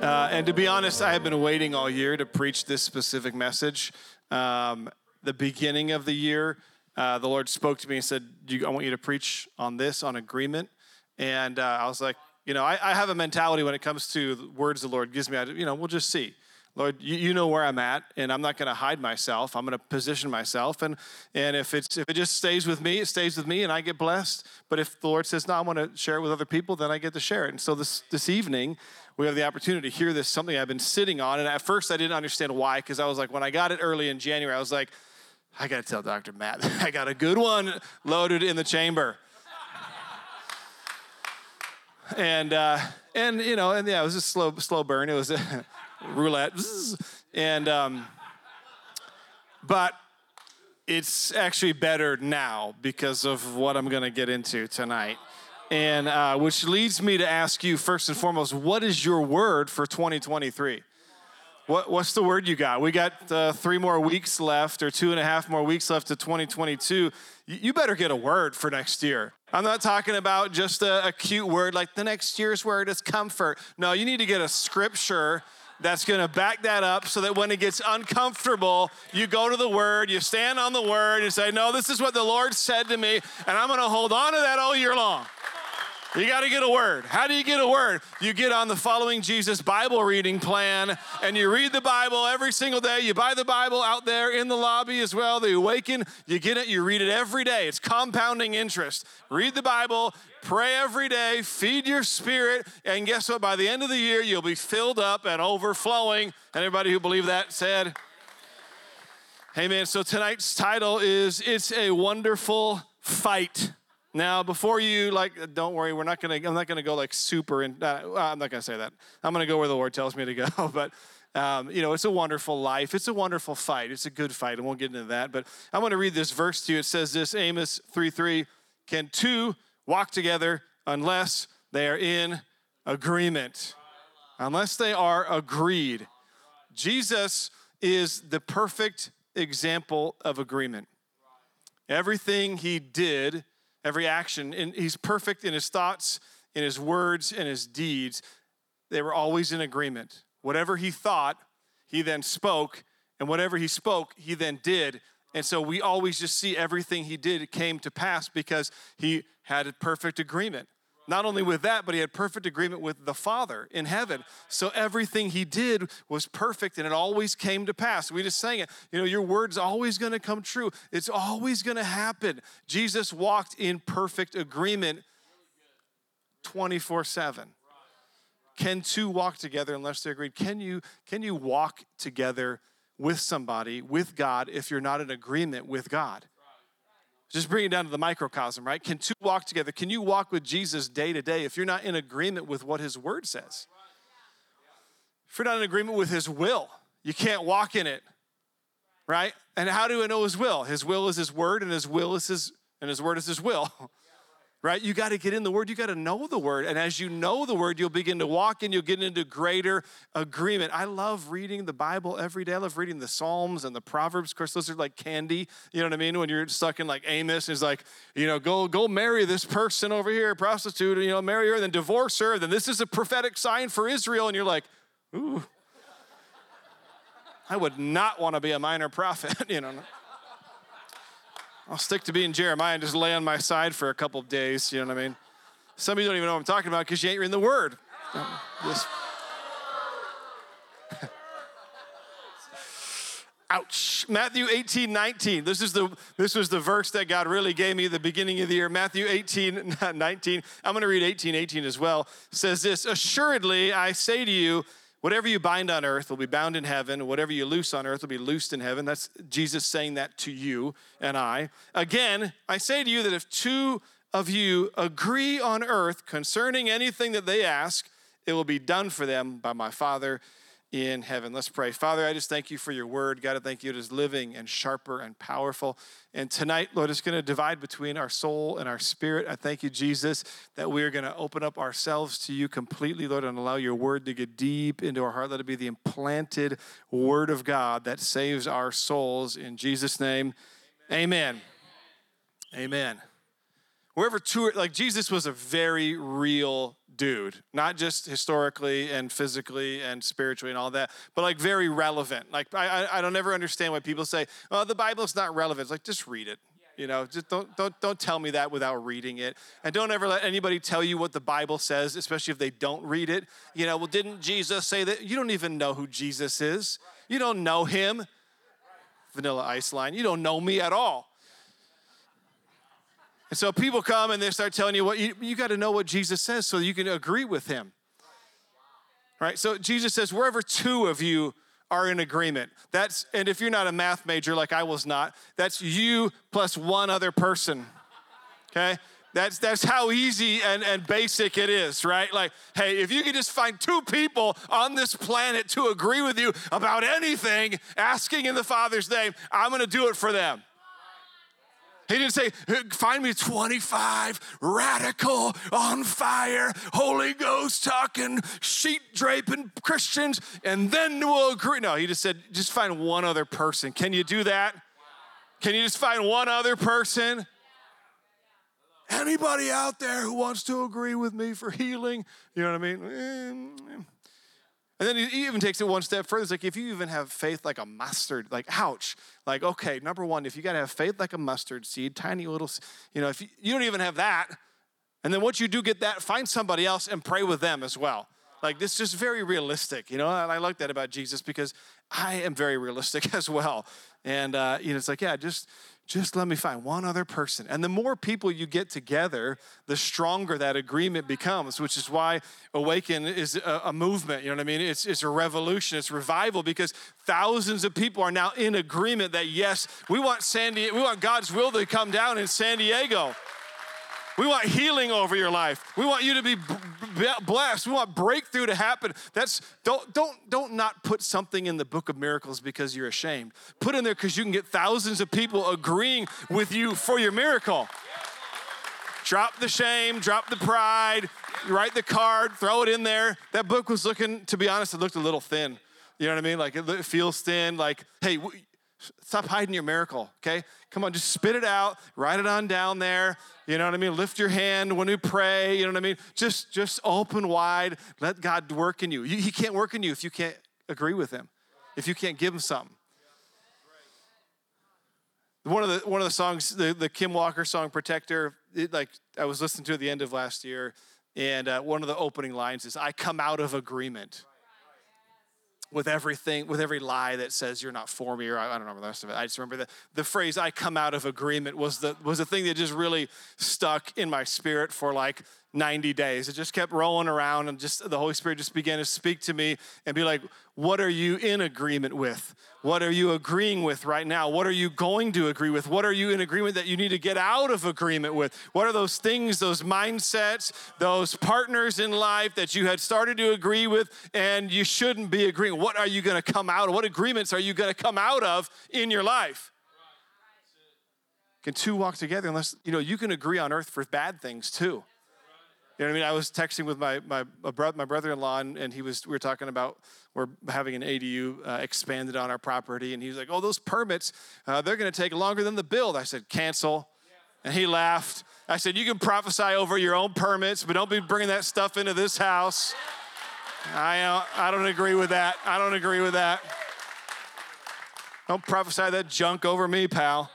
Uh, and to be honest, I have been waiting all year to preach this specific message. Um, the beginning of the year, uh, the Lord spoke to me and said, I want you to preach on this, on agreement. And uh, I was like, you know, I, I, have a mentality when it comes to the words the Lord gives me. I, you know, we'll just see. Lord, you, you know where I'm at, and I'm not going to hide myself. I'm going to position myself, and and if it's if it just stays with me, it stays with me, and I get blessed. But if the Lord says, "No, I want to share it with other people," then I get to share it. And so this this evening, we have the opportunity to hear this something I've been sitting on. And at first, I didn't understand why, because I was like, when I got it early in January, I was like, I got to tell Dr. Matt, I got a good one loaded in the chamber. and uh, and you know, and yeah, it was a slow slow burn. It was a roulette, and um, but it's actually better now because of what I'm going to get into tonight. And uh, which leads me to ask you first and foremost, what is your word for 2023? What, what's the word you got? We got uh, three more weeks left, or two and a half more weeks left to 2022. You better get a word for next year. I'm not talking about just a, a cute word like the next year's word is comfort. No, you need to get a scripture that's going to back that up so that when it gets uncomfortable, you go to the word, you stand on the word, and say, No, this is what the Lord said to me, and I'm going to hold on to that all year long. You got to get a word. How do you get a word? You get on the Following Jesus Bible reading plan and you read the Bible every single day. You buy the Bible out there in the lobby as well. The Awaken, you get it, you read it every day. It's compounding interest. Read the Bible, pray every day, feed your spirit, and guess what? By the end of the year, you'll be filled up and overflowing. And everybody who believed that said, Amen. So tonight's title is It's a Wonderful Fight. Now, before you like, don't worry, we're not gonna. I'm not gonna go like super. And uh, I'm not gonna say that. I'm gonna go where the Lord tells me to go. But um, you know, it's a wonderful life. It's a wonderful fight. It's a good fight. I won't get into that. But I want to read this verse to you. It says this: Amos three three. Can two walk together unless they are in agreement? Unless they are agreed. Jesus is the perfect example of agreement. Everything he did every action. And he's perfect in his thoughts, in his words, and his deeds. They were always in agreement. Whatever he thought, he then spoke, and whatever he spoke, he then did. And so we always just see everything he did came to pass because he had a perfect agreement. Not only with that, but he had perfect agreement with the Father in heaven. So everything he did was perfect and it always came to pass. We just sang it. You know, your word's always going to come true, it's always going to happen. Jesus walked in perfect agreement 24 7. Can two walk together unless they're agreed? Can you, can you walk together with somebody, with God, if you're not in agreement with God? Just bring it down to the microcosm, right? Can two walk together? Can you walk with Jesus day to day if you're not in agreement with what his word says? If you're not in agreement with his will, you can't walk in it, right? And how do I know his will? His will is his word, and his will is his, and his word is his will. right? You got to get in the word. You got to know the word. And as you know the word, you'll begin to walk and you'll get into greater agreement. I love reading the Bible every day. I love reading the Psalms and the Proverbs. Of course, those are like candy. You know what I mean? When you're stuck in like Amos, is like, you know, go go marry this person over here, prostitute, you know, marry her, then divorce her. Then this is a prophetic sign for Israel. And you're like, ooh. I would not want to be a minor prophet, you know. I'll stick to being Jeremiah and just lay on my side for a couple of days. You know what I mean? Some of you don't even know what I'm talking about because you ain't in the Word. Just... Ouch. Matthew 18, 19. This is the this was the verse that God really gave me the beginning of the year. Matthew 18, 19. I'm going to read 18, 18 as well. It says this Assuredly, I say to you, Whatever you bind on earth will be bound in heaven. Whatever you loose on earth will be loosed in heaven. That's Jesus saying that to you and I. Again, I say to you that if two of you agree on earth concerning anything that they ask, it will be done for them by my Father in heaven. Let's pray. Father, I just thank you for your word. God, I thank you it is living and sharper and powerful. And tonight, Lord, it's going to divide between our soul and our spirit. I thank you, Jesus, that we are going to open up ourselves to you completely, Lord, and allow your word to get deep into our heart. Let it be the implanted word of God that saves our souls. In Jesus' name, amen. Amen. amen. Wherever two, like Jesus was a very real dude, not just historically and physically and spiritually and all that, but like very relevant. Like I, I don't ever understand why people say, "Oh, the Bible's not relevant." It's like just read it. You know, just don't don't don't tell me that without reading it, and don't ever let anybody tell you what the Bible says, especially if they don't read it. You know, well, didn't Jesus say that? You don't even know who Jesus is. You don't know him. Vanilla Ice line. You don't know me at all. And so people come and they start telling you what you, you got to know what Jesus says so you can agree with him. Right? So Jesus says, wherever two of you are in agreement, that's, and if you're not a math major like I was not, that's you plus one other person. Okay? That's that's how easy and, and basic it is, right? Like, hey, if you could just find two people on this planet to agree with you about anything, asking in the Father's name, I'm gonna do it for them. He didn't say, find me 25 radical, on fire, Holy Ghost talking, sheet draping Christians, and then we'll agree. No, he just said, just find one other person. Can you do that? Can you just find one other person? Anybody out there who wants to agree with me for healing? You know what I mean? Mm, mm. And then he even takes it one step further. It's like if you even have faith like a mustard, like ouch. Like, okay, number one, if you gotta have faith like a mustard seed, tiny little, you know, if you, you don't even have that, and then once you do get that, find somebody else and pray with them as well. Like this is just very realistic, you know. And I like that about Jesus because I am very realistic as well. And uh, you know, it's like, yeah, just just let me find one other person. And the more people you get together, the stronger that agreement becomes, which is why Awaken is a, a, movement. You know what I mean? It's, it's a revolution, it's revival because thousands of people are now in agreement that yes, we want San Diego, we want God's will to come down in San Diego. We want healing over your life. We want you to be blessed. We want breakthrough to happen. That's don't don't don't not put something in the book of miracles because you're ashamed. Put in there because you can get thousands of people agreeing with you for your miracle. Drop the shame, drop the pride, write the card, throw it in there. That book was looking, to be honest, it looked a little thin. You know what I mean? Like it feels thin. Like, hey, stop hiding your miracle, okay? Come on, just spit it out, write it on down there. You know what I mean? Lift your hand when we pray. You know what I mean? Just, just open wide. Let God work in you. He can't work in you if you can't agree with Him, if you can't give Him something. One of the one of the songs, the, the Kim Walker song "Protector," it, like I was listening to at the end of last year, and uh, one of the opening lines is, "I come out of agreement." With everything, with every lie that says you're not for me, or I, I don't remember the rest of it. I just remember the, the phrase "I come out of agreement" was the was the thing that just really stuck in my spirit for like 90 days. It just kept rolling around, and just the Holy Spirit just began to speak to me and be like, What are you in agreement with? What are you agreeing with right now? What are you going to agree with? What are you in agreement that you need to get out of agreement with? What are those things, those mindsets, those partners in life that you had started to agree with and you shouldn't be agreeing? What are you going to come out of? What agreements are you going to come out of in your life? Can two walk together unless, you know, you can agree on earth for bad things too. You know what I mean? I was texting with my my my brother-in-law, and, and he was we were talking about we're having an ADU uh, expanded on our property, and he was like, "Oh, those permits, uh, they're going to take longer than the build." I said, "Cancel," and he laughed. I said, "You can prophesy over your own permits, but don't be bringing that stuff into this house." I uh, I don't agree with that. I don't agree with that. Don't prophesy that junk over me, pal.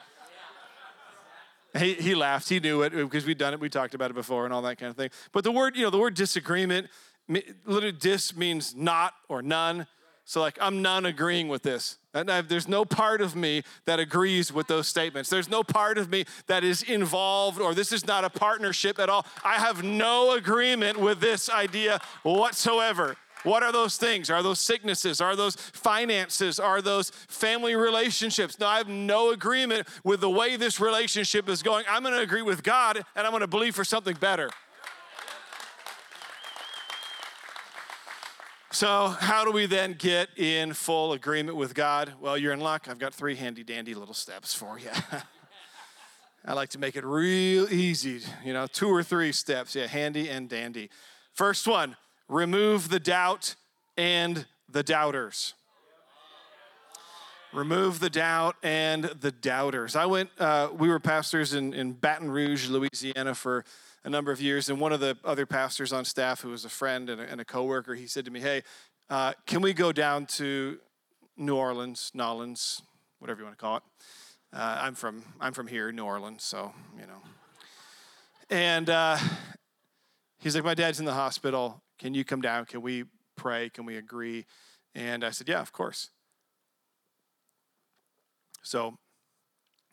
He, he laughed. He knew it because we'd done it. We talked about it before and all that kind of thing. But the word, you know, the word disagreement, literally dis means not or none. So, like, I'm none agreeing with this. There's no part of me that agrees with those statements. There's no part of me that is involved, or this is not a partnership at all. I have no agreement with this idea whatsoever. What are those things? Are those sicknesses? Are those finances? Are those family relationships? No, I have no agreement with the way this relationship is going. I'm going to agree with God and I'm going to believe for something better. So, how do we then get in full agreement with God? Well, you're in luck. I've got three handy dandy little steps for you. I like to make it real easy, you know, two or three steps. Yeah, handy and dandy. First one remove the doubt and the doubters. Remove the doubt and the doubters. I went, uh, we were pastors in, in Baton Rouge, Louisiana for a number of years. And one of the other pastors on staff, who was a friend and a, and a coworker, he said to me, Hey, uh, can we go down to New Orleans, Nolans, whatever you want to call it? Uh, I'm from I'm from here, New Orleans, so you know. And uh, he's like, my dad's in the hospital. Can you come down? Can we pray? Can we agree? And I said, yeah, of course. So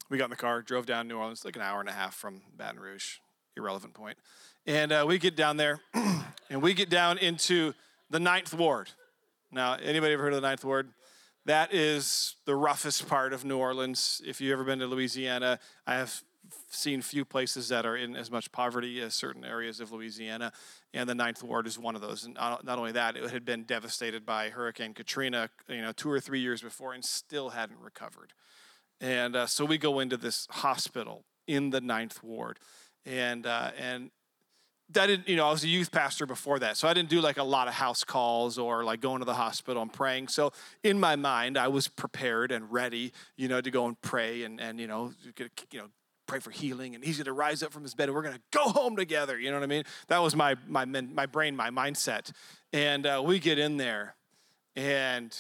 we got in the car, drove down New Orleans, like an hour and a half from Baton Rouge, irrelevant point. And uh, we get down there, and we get down into the Ninth Ward. Now, anybody ever heard of the Ninth Ward? That is the roughest part of New Orleans. If you've ever been to Louisiana, I have seen few places that are in as much poverty as certain areas of Louisiana, and the Ninth Ward is one of those. And not only that, it had been devastated by Hurricane Katrina, you know, two or three years before, and still hadn't recovered. And uh, so we go into this hospital in the Ninth Ward, and uh, and I didn't, you know, I was a youth pastor before that, so I didn't do like a lot of house calls or like going to the hospital and praying. So in my mind, I was prepared and ready, you know, to go and pray and and you know, you know, pray for healing. And he's going to rise up from his bed, and we're going to go home together. You know what I mean? That was my my my brain, my mindset. And uh, we get in there, and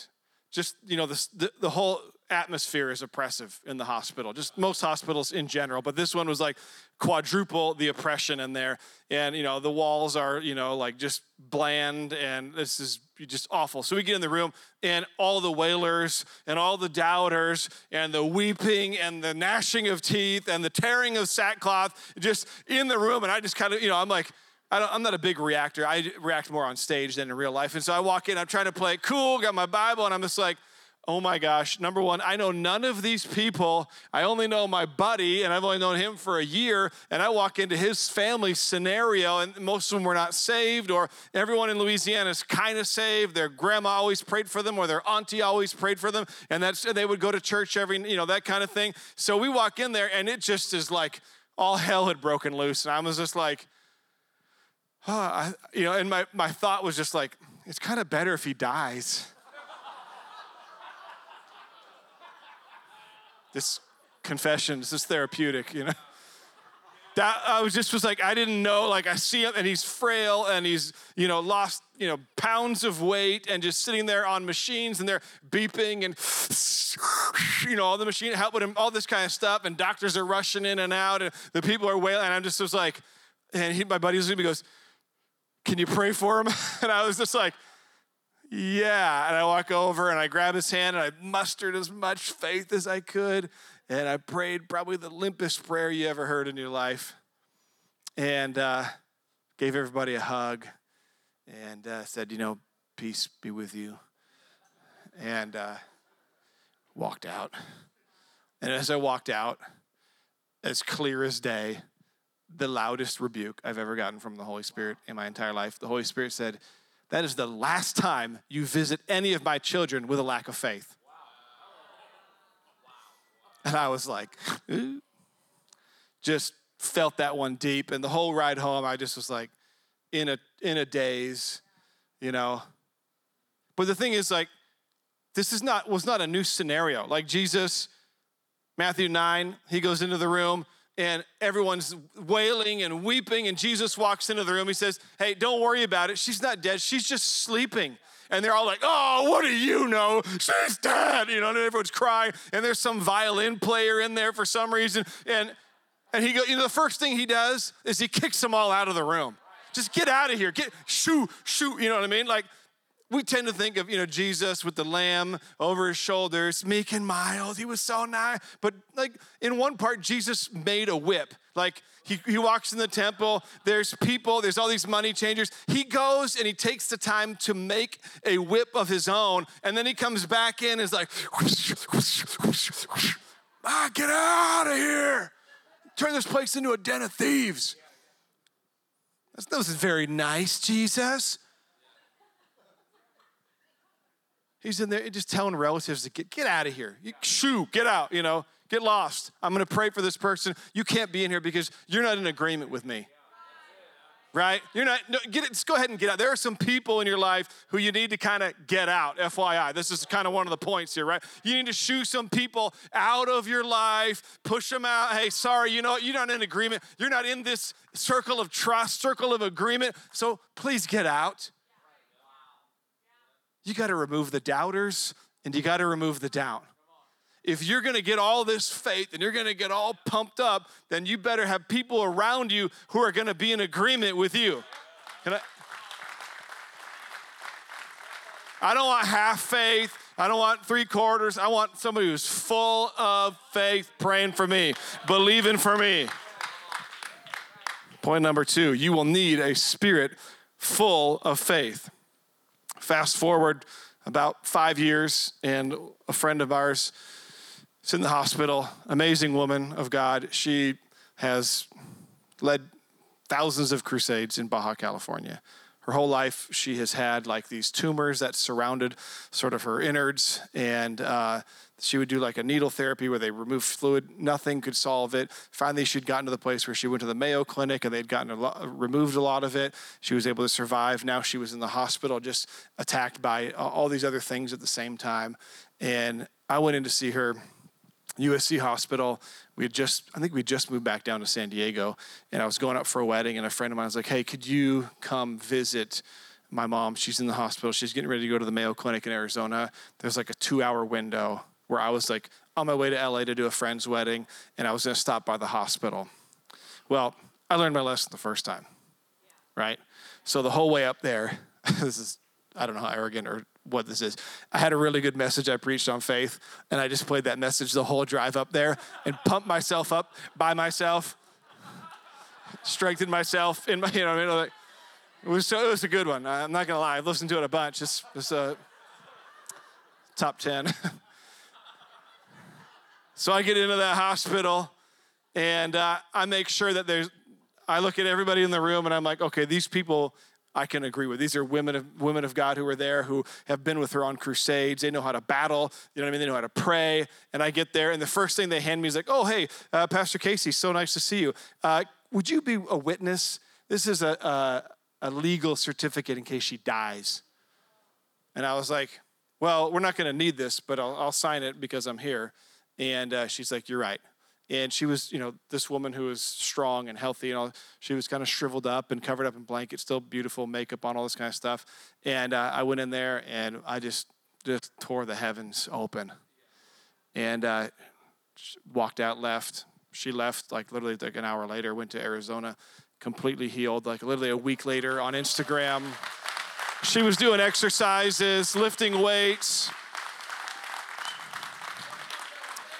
just you know, this, the the whole atmosphere is oppressive in the hospital, just most hospitals in general. But this one was like quadruple the oppression in there. And, you know, the walls are, you know, like just bland and this is just awful. So we get in the room and all the wailers and all the doubters and the weeping and the gnashing of teeth and the tearing of sackcloth just in the room. And I just kind of, you know, I'm like, I am not a big reactor. I react more on stage than in real life. And so I walk in, I'm trying to play cool, got my Bible, and I'm just like, Oh my gosh. Number one, I know none of these people. I only know my buddy, and I've only known him for a year. And I walk into his family scenario, and most of them were not saved, or everyone in Louisiana is kind of saved. Their grandma always prayed for them, or their auntie always prayed for them. And that's they would go to church every, you know, that kind of thing. So we walk in there, and it just is like all hell had broken loose. And I was just like, oh, I, you know, and my, my thought was just like, it's kind of better if he dies. This confession, this is therapeutic, you know. That I was just was like I didn't know like I see him and he's frail and he's you know lost you know pounds of weight and just sitting there on machines and they're beeping and you know all the machine helping him all this kind of stuff and doctors are rushing in and out and the people are wailing and I'm just was like and he, my buddy was goes can you pray for him and I was just like yeah. And I walk over and I grab his hand and I mustered as much faith as I could. And I prayed probably the limpest prayer you ever heard in your life. And uh, gave everybody a hug and uh, said, you know, peace be with you. And uh, walked out. And as I walked out, as clear as day, the loudest rebuke I've ever gotten from the Holy Spirit in my entire life, the Holy Spirit said, that is the last time you visit any of my children with a lack of faith. And I was like, just felt that one deep. And the whole ride home, I just was like in a in a daze, you know. But the thing is, like, this is not was not a new scenario. Like Jesus, Matthew 9, he goes into the room, and everyone's wailing and weeping. And Jesus walks into the room. He says, Hey, don't worry about it. She's not dead, she's just sleeping. And they're all like, Oh, what do you know? She's dead. You know, and everyone's crying. And there's some violin player in there for some reason. And and he go, you know, the first thing he does is he kicks them all out of the room. Just get out of here. Get shoo, shoo, you know what I mean? Like we tend to think of you know jesus with the lamb over his shoulders meek and mild. He was so nice. But like in one part jesus made a whip. Like he, he walks in the temple. There's people. There's all these money changers. He goes and he takes the time to make a whip of his own. And then he comes back in and is like whoosh, whoosh, whoosh, ah get out of here. Turn this place into a den of thieves. That was very nice jesus He's in there just telling relatives to get, get out of here. You, shoo, get out, you know, get lost. I'm going to pray for this person. You can't be in here because you're not in agreement with me. Right? You're not, no, get it, just go ahead and get out. There are some people in your life who you need to kind of get out, FYI. This is kind of one of the points here, right? You need to shoo some people out of your life, push them out. Hey, sorry, you know, you're not in agreement. You're not in this circle of trust, circle of agreement. So please get out you got to remove the doubters and you got to remove the doubt. If you're going to get all this faith and you're going to get all pumped up, then you better have people around you who are going to be in agreement with you. Can I? I don't want half faith. I don't want three quarters. I want somebody who's full of faith praying for me, believing for me. Point number two you will need a spirit full of faith. Fast forward about five years, and a friend of ours is in the hospital. Amazing woman of God. She has led thousands of crusades in Baja California. Her whole life, she has had like these tumors that surrounded sort of her innards, and uh, she would do like a needle therapy where they removed fluid. Nothing could solve it. Finally, she'd gotten to the place where she went to the Mayo Clinic and they'd gotten a lot, removed a lot of it. She was able to survive. Now she was in the hospital, just attacked by uh, all these other things at the same time. And I went in to see her. USC Hospital. We had just, I think we just moved back down to San Diego, and I was going up for a wedding, and a friend of mine was like, "Hey, could you come visit?" my mom, she's in the hospital. She's getting ready to go to the Mayo Clinic in Arizona. There's like a two hour window where I was like on my way to LA to do a friend's wedding and I was going to stop by the hospital. Well, I learned my lesson the first time, right? So the whole way up there, this is, I don't know how arrogant or what this is. I had a really good message I preached on faith, and I just played that message the whole drive up there and pumped myself up by myself, strengthened myself in my, you know, I mean, like, it was so, it was a good one. I'm not gonna lie, I've listened to it a bunch. It's, it's a top ten. So I get into that hospital and uh, I make sure that there's, I look at everybody in the room and I'm like, okay, these people I can agree with. These are women of, women of God who are there who have been with her on crusades. They know how to battle, you know what I mean? They know how to pray. And I get there, and the first thing they hand me is like, oh, hey, uh, Pastor Casey, so nice to see you. Uh, would you be a witness? This is a, a, a legal certificate in case she dies. And I was like, well, we're not going to need this, but I'll, I'll sign it because I'm here. And uh, she's like, You're right. And she was, you know, this woman who was strong and healthy and all. She was kind of shriveled up and covered up in blankets, still beautiful, makeup on, all this kind of stuff. And uh, I went in there and I just just tore the heavens open. And uh, walked out, left. She left like literally like an hour later. Went to Arizona, completely healed. Like literally a week later on Instagram, she was doing exercises, lifting weights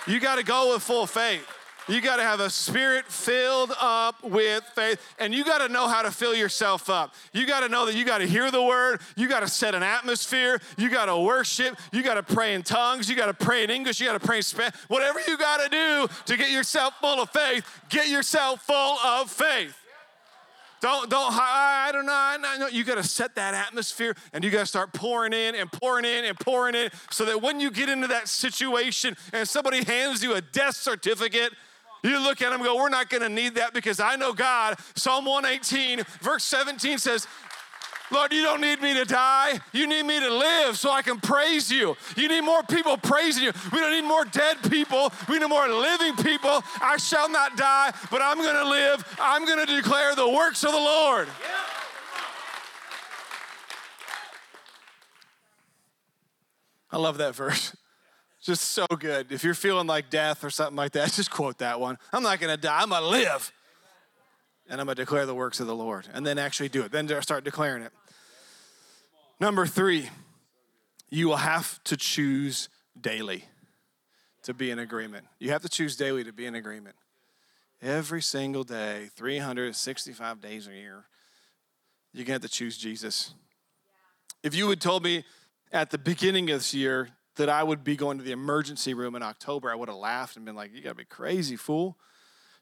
you got to go with full faith. You got to have a spirit filled up with faith, and you got to know how to fill yourself up. You got to know that you got to hear the word, you got to set an atmosphere, you got to worship, you got to pray in tongues, you got to pray in English, you got to pray in Spanish. Whatever you got to do to get yourself full of faith, get yourself full of faith. Don't, don't, I don't know. I know. You got to set that atmosphere and you got to start pouring in and pouring in and pouring in so that when you get into that situation and somebody hands you a death certificate, you look at them and go, We're not going to need that because I know God. Psalm 118, verse 17 says, Lord, you don't need me to die. You need me to live so I can praise you. You need more people praising you. We don't need more dead people. We need more living people. I shall not die, but I'm going to live. I'm going to declare the works of the Lord. I love that verse. Just so good. If you're feeling like death or something like that, just quote that one. I'm not going to die. I'm going to live and I'm going to declare the works of the Lord. And then actually do it. Then start declaring it. Number three, you will have to choose daily to be in agreement. You have to choose daily to be in agreement. Every single day, 365 days a year, you're going to have to choose Jesus. If you had told me at the beginning of this year that I would be going to the emergency room in October, I would have laughed and been like, You got to be crazy, fool.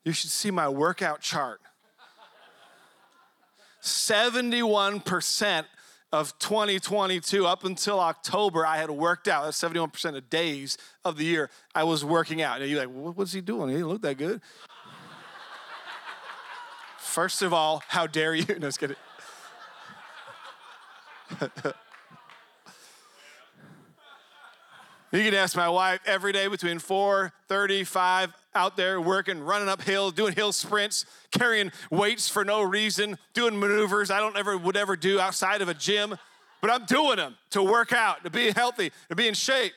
You should see my workout chart. 71% of 2022 up until October, I had worked out. That's 71% of days of the year I was working out. And you're like, what's he doing? He didn't look that good. First of all, how dare you? No, just kidding. You can ask my wife every day between 4:35 out there working, running up hills, doing hill sprints, carrying weights for no reason, doing maneuvers I don't ever would ever do outside of a gym, but I'm doing them to work out, to be healthy, to be in shape.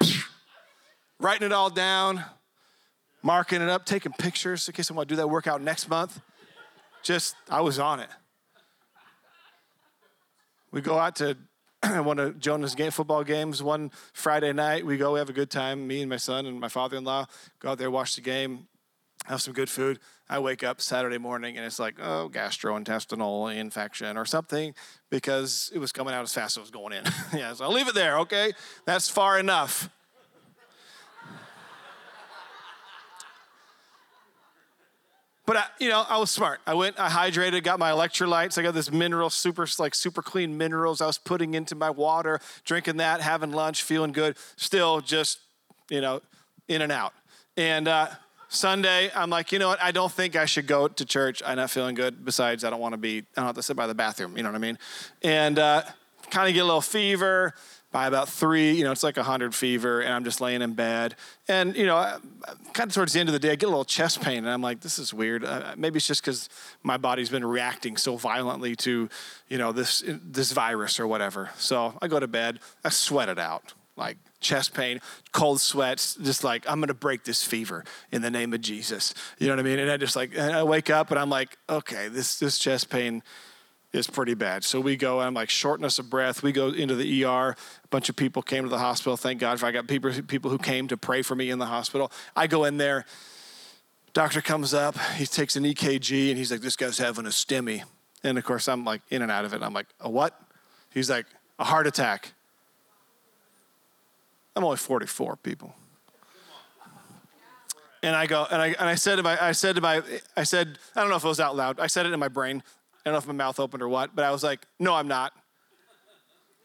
Writing it all down, marking it up, taking pictures in case I want to do that workout next month. Just I was on it. We go out to one of Jonah's game, football games one Friday night. We go, we have a good time. Me and my son and my father in law go out there, watch the game, have some good food. I wake up Saturday morning and it's like, oh, gastrointestinal infection or something because it was coming out as fast as it was going in. yeah, so I'll leave it there, okay? That's far enough. But I, you know, I was smart. I went, I hydrated, got my electrolytes. I got this mineral, super like super clean minerals. I was putting into my water, drinking that, having lunch, feeling good. Still, just you know, in and out. And uh, Sunday, I'm like, you know what? I don't think I should go to church. I'm not feeling good. Besides, I don't want to be. I don't have to sit by the bathroom. You know what I mean? And uh, kind of get a little fever by about three, you know, it's like a 100 fever, and I'm just laying in bed. And, you know, kind of towards the end of the day, I get a little chest pain, and I'm like, this is weird. Uh, maybe it's just because my body's been reacting so violently to, you know, this, this virus or whatever. So I go to bed, I sweat it out, like chest pain, cold sweats, just like, I'm gonna break this fever in the name of Jesus. You know what I mean? And I just like, I wake up and I'm like, okay, this, this chest pain, is pretty bad. So we go, I'm like shortness of breath. We go into the ER. A bunch of people came to the hospital. Thank God for I got people, people who came to pray for me in the hospital. I go in there. Doctor comes up. He takes an EKG and he's like, this guy's having a STEMI. And of course, I'm like in and out of it. I'm like, a what? He's like, a heart attack. I'm only 44 people. And I go, and I, and I said to my, I said to my, I said, I don't know if it was out loud. I said it in my brain. I don't know if my mouth opened or what, but I was like, no, I'm not.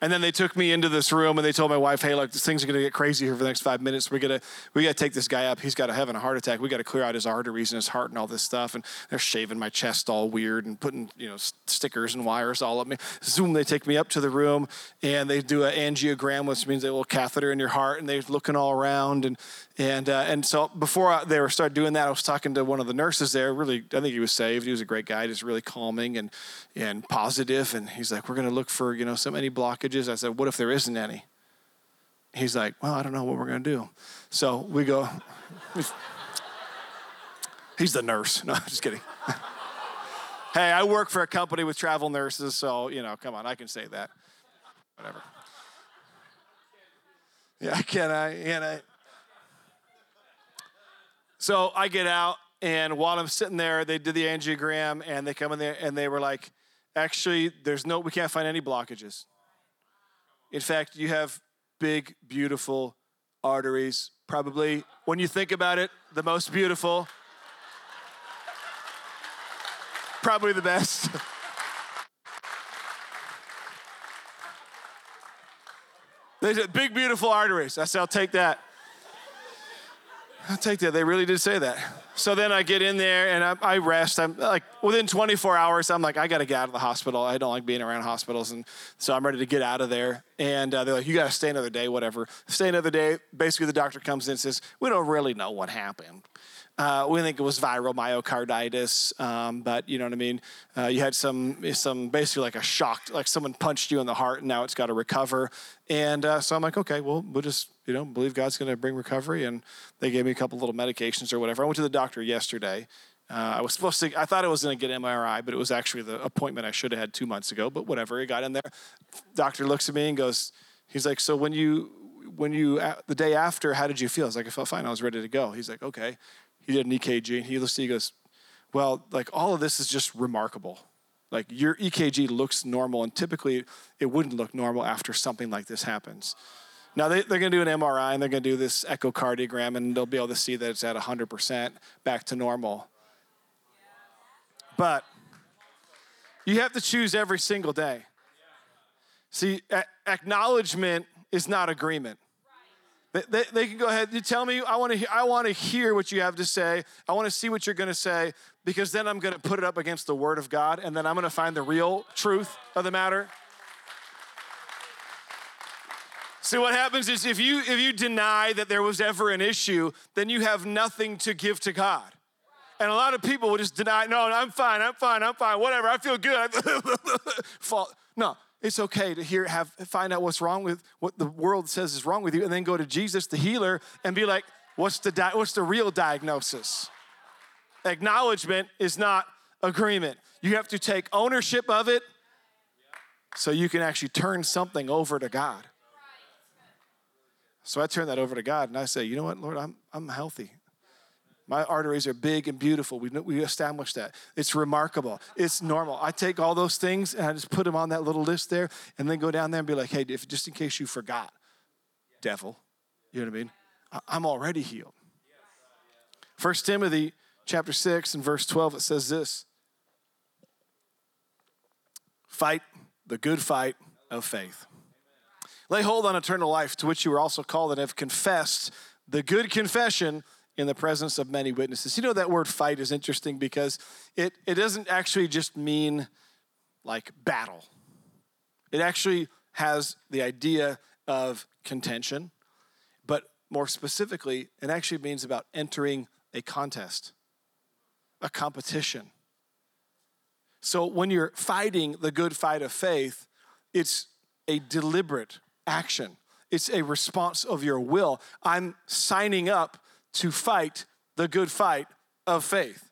And then they took me into this room and they told my wife, hey, look, things are gonna get crazy here for the next five minutes. We're gonna we gotta take this guy up. He's gotta having a heart attack. We gotta clear out his arteries and his heart and all this stuff. And they're shaving my chest all weird and putting, you know, stickers and wires all up me. Zoom, they take me up to the room and they do an angiogram, which means a little catheter in your heart, and they're looking all around and and uh, and so before they were started doing that, I was talking to one of the nurses there. Really, I think he was saved. He was a great guy, just really calming and and positive. And he's like, "We're going to look for you know so many blockages." I said, "What if there isn't any?" He's like, "Well, I don't know what we're going to do." So we go. he's the nurse. No, just kidding. hey, I work for a company with travel nurses, so you know, come on, I can say that. Whatever. Yeah, can I? Can I? So I get out, and while I'm sitting there, they did the angiogram, and they come in there, and they were like, "Actually, there's no, we can't find any blockages. In fact, you have big, beautiful arteries. Probably, when you think about it, the most beautiful. Probably the best." They said, big, beautiful arteries. I said, I'll take that. I'll take that. They really did say that. So then I get in there and I, I, rest. I'm like within 24 hours. I'm like I got to get out of the hospital. I don't like being around hospitals, and so I'm ready to get out of there. And uh, they're like, "You got to stay another day, whatever." Stay another day. Basically, the doctor comes in and says, "We don't really know what happened." Uh, we think it was viral myocarditis, um, but you know what I mean. Uh, you had some, some basically like a shock, like someone punched you in the heart, and now it's got to recover. And uh, so I'm like, okay, well, we'll just you know believe God's going to bring recovery. And they gave me a couple little medications or whatever. I went to the doctor yesterday. Uh, I was supposed to. I thought I was going to get MRI, but it was actually the appointment I should have had two months ago. But whatever, I got in there. Doctor looks at me and goes, he's like, so when you when you the day after, how did you feel? I was like, I felt fine. I was ready to go. He's like, okay he did an EKG, and he looks, at me, he goes, well, like all of this is just remarkable. Like your EKG looks normal, and typically it wouldn't look normal after something like this happens. Now they, they're going to do an MRI and they're going to do this echocardiogram, and they'll be able to see that it's at 100% back to normal. But You have to choose every single day. See, a- acknowledgement is not agreement. They, they, they, can go ahead. You tell me. I want to. I want to hear what you have to say. I want to see what you're going to say because then I'm going to put it up against the Word of God, and then I'm going to find the real truth of the matter. See what happens is if you if you deny that there was ever an issue, then you have nothing to give to God. And a lot of people will just deny, no, I'm fine, I'm fine, I'm fine, whatever, I feel good. No, it's okay to hear, have, find out what's wrong with what the world says is wrong with you, and then go to Jesus, the healer, and be like, what's the, di- what's the real diagnosis? Acknowledgement is not agreement. You have to take ownership of it so you can actually turn something over to God. So I turn that over to God and I say, you know what, Lord, I'm, I'm healthy. My arteries are big and beautiful. We, we established that. It's remarkable. It's normal. I take all those things and I just put them on that little list there and then go down there and be like, hey, if, just in case you forgot, devil, you know what I mean? I'm already healed. First Timothy chapter 6 and verse 12, it says this Fight the good fight of faith. Lay hold on eternal life to which you were also called and have confessed the good confession in the presence of many witnesses. You know, that word fight is interesting because it, it doesn't actually just mean like battle, it actually has the idea of contention, but more specifically, it actually means about entering a contest, a competition. So when you're fighting the good fight of faith, it's a deliberate action. It's a response of your will. I'm signing up to fight the good fight of faith.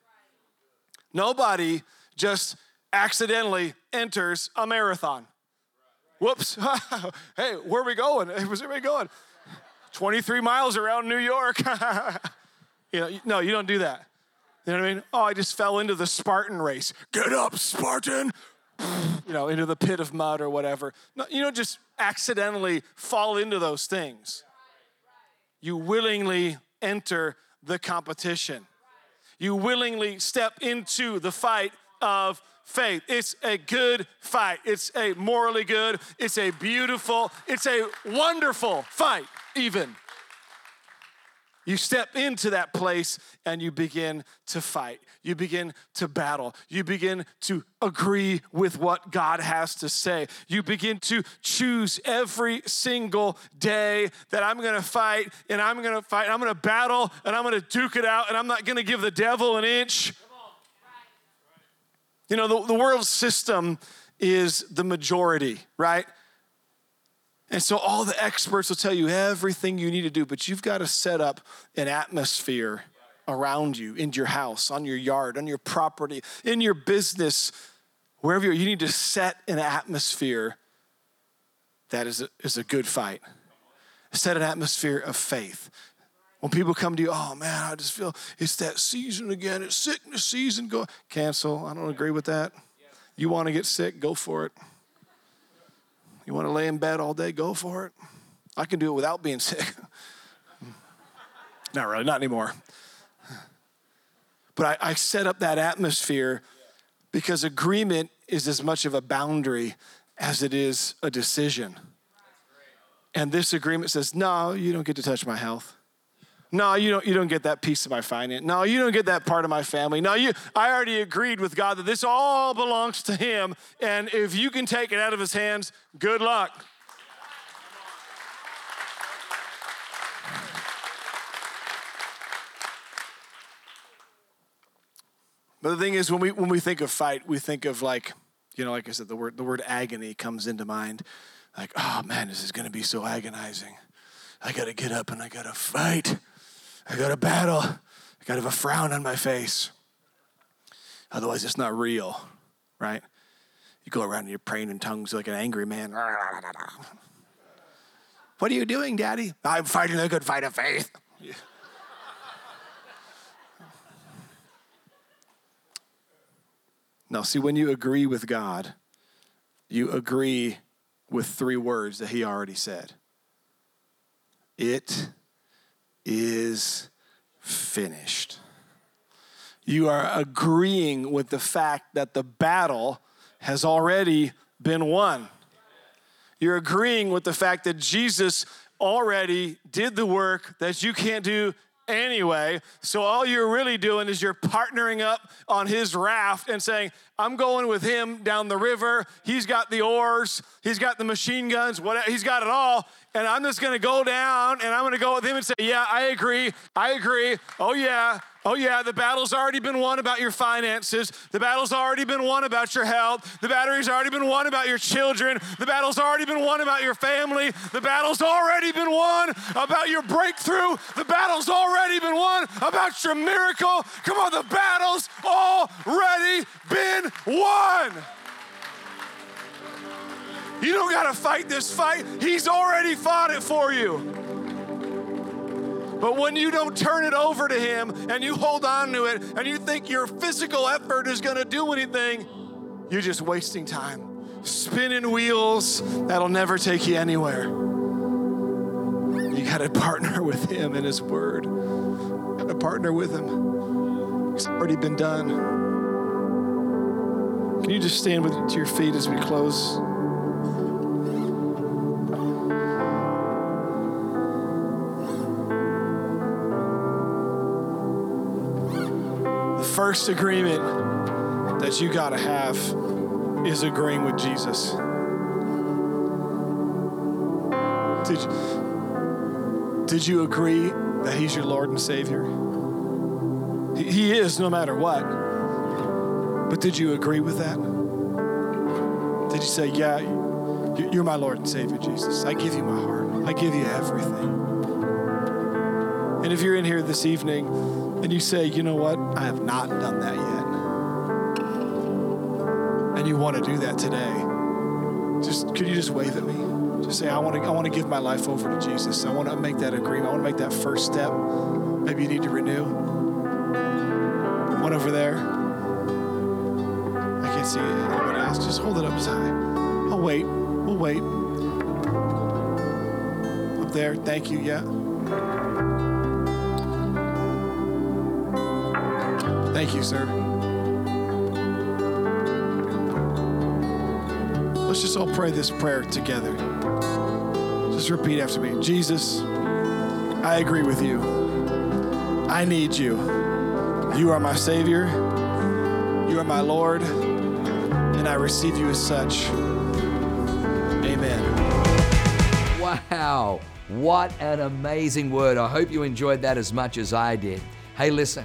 Nobody just accidentally enters a marathon. Whoops. hey, where are we going? Where's everybody going? 23 miles around New York. you know, no, you don't do that. You know what I mean? Oh, I just fell into the Spartan race. Get up, Spartan. You know, into the pit of mud or whatever. No, you don't just accidentally fall into those things. You willingly enter the competition. You willingly step into the fight of faith. It's a good fight. It's a morally good, it's a beautiful, it's a wonderful fight, even. You step into that place and you begin to fight. You begin to battle. You begin to agree with what God has to say. You begin to choose every single day that I'm gonna fight and I'm gonna fight, I'm gonna battle and I'm gonna duke it out and I'm not gonna give the devil an inch. You know, the, the world system is the majority, right? And so all the experts will tell you everything you need to do, but you've got to set up an atmosphere around you, in your house, on your yard, on your property, in your business, wherever you're. You need to set an atmosphere that is a, is a good fight. Set an atmosphere of faith. When people come to you, oh man, I just feel it's that season again. It's sickness season. Go cancel. I don't agree with that. You want to get sick? Go for it. You want to lay in bed all day? Go for it. I can do it without being sick. not really, not anymore. But I, I set up that atmosphere because agreement is as much of a boundary as it is a decision. And this agreement says, no, you don't get to touch my health. No, you don't, you don't get that piece of my finance. No, you don't get that part of my family. No, you, I already agreed with God that this all belongs to Him. And if you can take it out of His hands, good luck. But the thing is, when we, when we think of fight, we think of like, you know, like I said, the word, the word agony comes into mind. Like, oh man, this is going to be so agonizing. I got to get up and I got to fight. I got to battle. I got to have a frown on my face. Otherwise, it's not real, right? You go around and you're praying in tongues like an angry man. What are you doing, Daddy? I'm fighting the good fight of faith. Now, see, when you agree with God, you agree with three words that He already said. It is finished. You are agreeing with the fact that the battle has already been won. You're agreeing with the fact that Jesus already did the work that you can't do anyway. So all you're really doing is you're partnering up on his raft and saying, I'm going with him down the river. He's got the oars, he's got the machine guns, whatever, he's got it all. And I'm just gonna go down and I'm gonna go with him and say, Yeah, I agree. I agree. Oh, yeah. Oh, yeah, the battle's already been won about your finances. The battle's already been won about your health. The battle's already been won about your children. The battle's already been won about your family. The battle's already been won about your breakthrough. The battle's already been won about your miracle. Come on, the battle's already been won. You don't got to fight this fight, He's already fought it for you. But when you don't turn it over to Him and you hold on to it and you think your physical effort is going to do anything, you're just wasting time. Spinning wheels that'll never take you anywhere. You got to partner with Him and His Word. Got to partner with Him. It's already been done. Can you just stand with, to your feet as we close? First agreement that you got to have is agreeing with Jesus. Did you, did you agree that He's your Lord and Savior? He is no matter what. But did you agree with that? Did you say, Yeah, you're my Lord and Savior, Jesus? I give you my heart, I give you everything. And if you're in here this evening and you say, you know what, I have not done that yet, and you want to do that today, just could you just wave at me? Just say, I want to, I want to give my life over to Jesus. I want to make that agreement. I want to make that first step. Maybe you need to renew. One over there. I can't see anyone else. Just hold it up as high. I'll wait. We'll wait. Up there. Thank you. Yeah. Thank you, sir. Let's just all pray this prayer together. Just repeat after me Jesus, I agree with you. I need you. You are my Savior. You are my Lord. And I receive you as such. Amen. Wow. What an amazing word. I hope you enjoyed that as much as I did. Hey, listen.